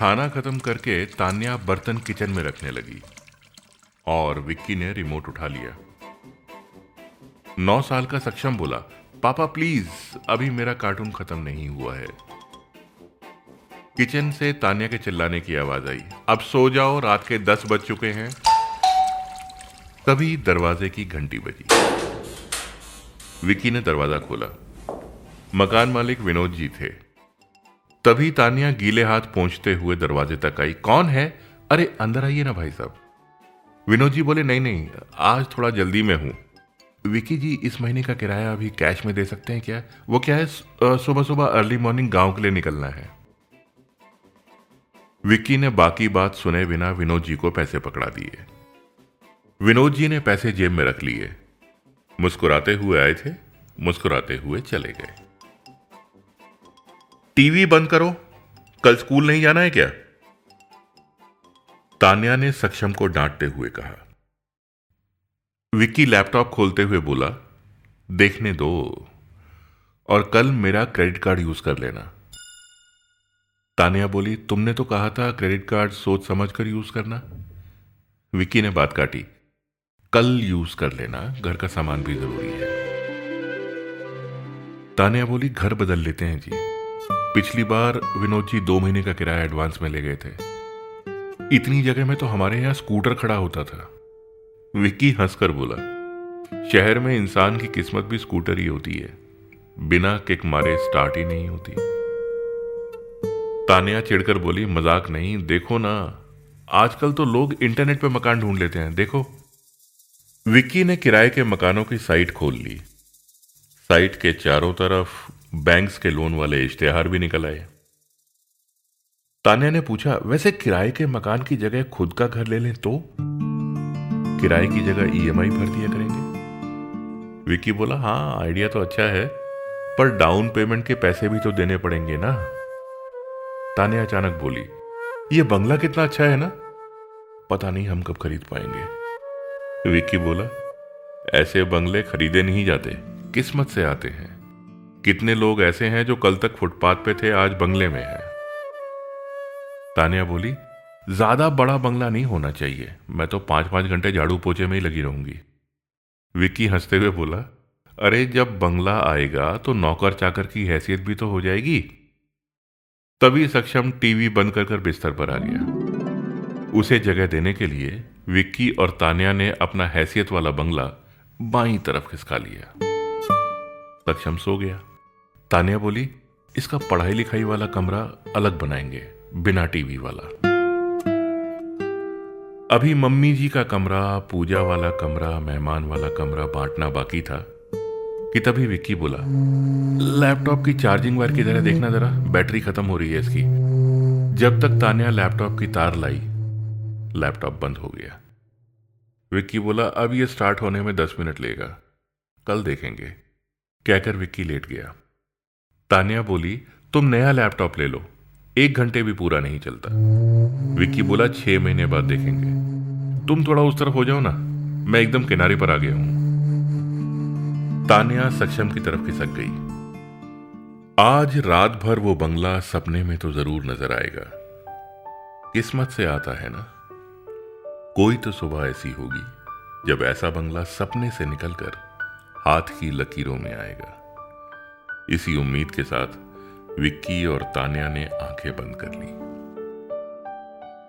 खाना खत्म करके तान्या बर्तन किचन में रखने लगी और विक्की ने रिमोट उठा लिया। नौ साल का सक्षम बोला, पापा, प्लीज़, अभी मेरा कार्टून खत्म नहीं हुआ है। किचन से तान्या के चिल्लाने की आवाज़ आई। अब सो जाओ, रात के दस बज चुके हैं। तभी दरवाजे की घंटी बजी। विक्की ने दरवाज़ा खोला। मकान मालिक विनोद जी थे। तभी तानिया गीले हाथ पहुँचते हुए दरवाजे तक आई। कौन है? अरे, अंदर आइए ना भाई साहब। विनोद जी बोले, नहीं नहीं, आज थोड़ा जल्दी में हूँ। विकी जी, इस महीने का किराया अभी कैश में दे सकते हैं क्या? वो क्या है सुबह सुबह अर्ली मॉर्निंग गाँव के लिए निकलना है। विक्की ने बाकी बात सुने बिना विनोद जी को पैसे पकड़ा दिए। विनोद जी ने पैसे जेब में रख लिए। मुस्कुराते हुए आए थे, मुस्कुराते हुए चले गए। टीवी बंद करो। कल स्कूल नहीं जाना है क्या? तान्या ने सक्षम को डांटते हुए कहा। विक्की लैपटॉप खोलते हुए बोला, देखने दो और कल मेरा क्रेडिट कार्ड यूज़ कर लेना। तानिया बोली, तुमने तो कहा था क्रेडिट कार्ड सोच समझ कर यूज़ करना। विक्की ने बात काटी, कल यूज़ कर लेना, घर का सामान भी ज़रूरी है। तानिया बोली, घर बदल लेते हैं जी। पिछली बार विनोद जी दो महीने का किराया एडवांस में ले गए थे। इतनी जगह में तो हमारे यहाँ स्कूटर खड़ा होता था। विक्की हंसकर बोला, शहर में इंसान की किस्मत भी स्कूटर ही होती है। बिना किक मारे स्टार्ट ही नहीं होती। तानिया चिढ़कर बोली, मज़ाक नहीं, देखो ना। आजकल तो लोग इंटरनेट पे मकान ढूंढ लेते हैं, देखो। विक्की ने किराए के मकानों की साइट खोल ली। साइट के चारों तरफ़ बैंक्स के लोन वाले इश्तेहार भी निकल आए। तान्या ने पूछा, वैसे किराए के मकान की जगह खुद का घर ले लें तो? किराए की जगह ईएमआई भर दिया करेंगे? विकी बोला हाँ आइडिया तो अच्छा है, पर डाउन पेमेंट के पैसे भी तो देने पड़ेंगे ना? तान्या अचानक बोली, ये बंगला कितना अच्छा है ना? पता नहीं हम कब खरीद पाएँगे। विक्की बोला, ऐसे बंगले खरीदे नहीं जाते, किस्मत से आते हैं। कितने लोग ऐसे हैं जो कल तक फुटपाथ पे थे, आज बंगले में है? तानिया बोली, ज़्यादा बड़ा बंगला नहीं होना चाहिए। मैं तो पाँच पाँच घंटे झाड़ू पोछे में ही लगी रहूँगी। विक्की हँसते हुए बोला, अरे, जब बंगला आएगा तो नौकर चाकर की हैसियत भी तो हो जाएगी। तभी सक्षम टीवी बंद कर कर बिस्तर पर आ गया। उसे जगह देने के लिए विक्की और तानिया ने अपना हैसियत वाला बंगला बाई तरफ़ खिसका लिया। सक्षम सो गया। तानिया बोली, इसका पढ़ाई लिखाई वाला कमरा अलग बनाएँगे, बिना टीवी वाला। अभी मम्मी जी का कमरा, पूजा वाला कमरा, मेहमान वाला कमरा बांटना बाकी था, कि तभी विक्की बोला, लैपटॉप की चार्जिंग वायर की तरह देखना जरा, बैटरी खत्म हो रही है इसकी। जब तक तानिया लैपटॉप की तार लाई, लैपटॉप बंद हो गया। विक्की बोला, अब ये स्टार्ट होने में दस मिनट लेगा, कल देखेंगे। कहकर विक्की लेट गया। तानिया बोली, तुम नया लैपटॉप ले लो। एक घंटे भी पूरा नहीं चलता। विक्की बोला, छह महीने बाद देखेंगे। तुम थोड़ा उस तरफ़ हो जाओ ना। मैं एकदम किनारे पर आ गया हूँ। तानिया सक्षम की तरफ़ खिसक गई। आज रात भर वो बंगला सपने में तो ज़रूर नज़र आएगा। किस्मत से आता है ना? कोई तो सुबह ऐसी होगी, जब ऐसा बंगला सपने से निकलकर हाथ की लकीरों में आएगा। इसी उम्मीद के साथ विक्की और तानिया ने आँखें बंद कर ली।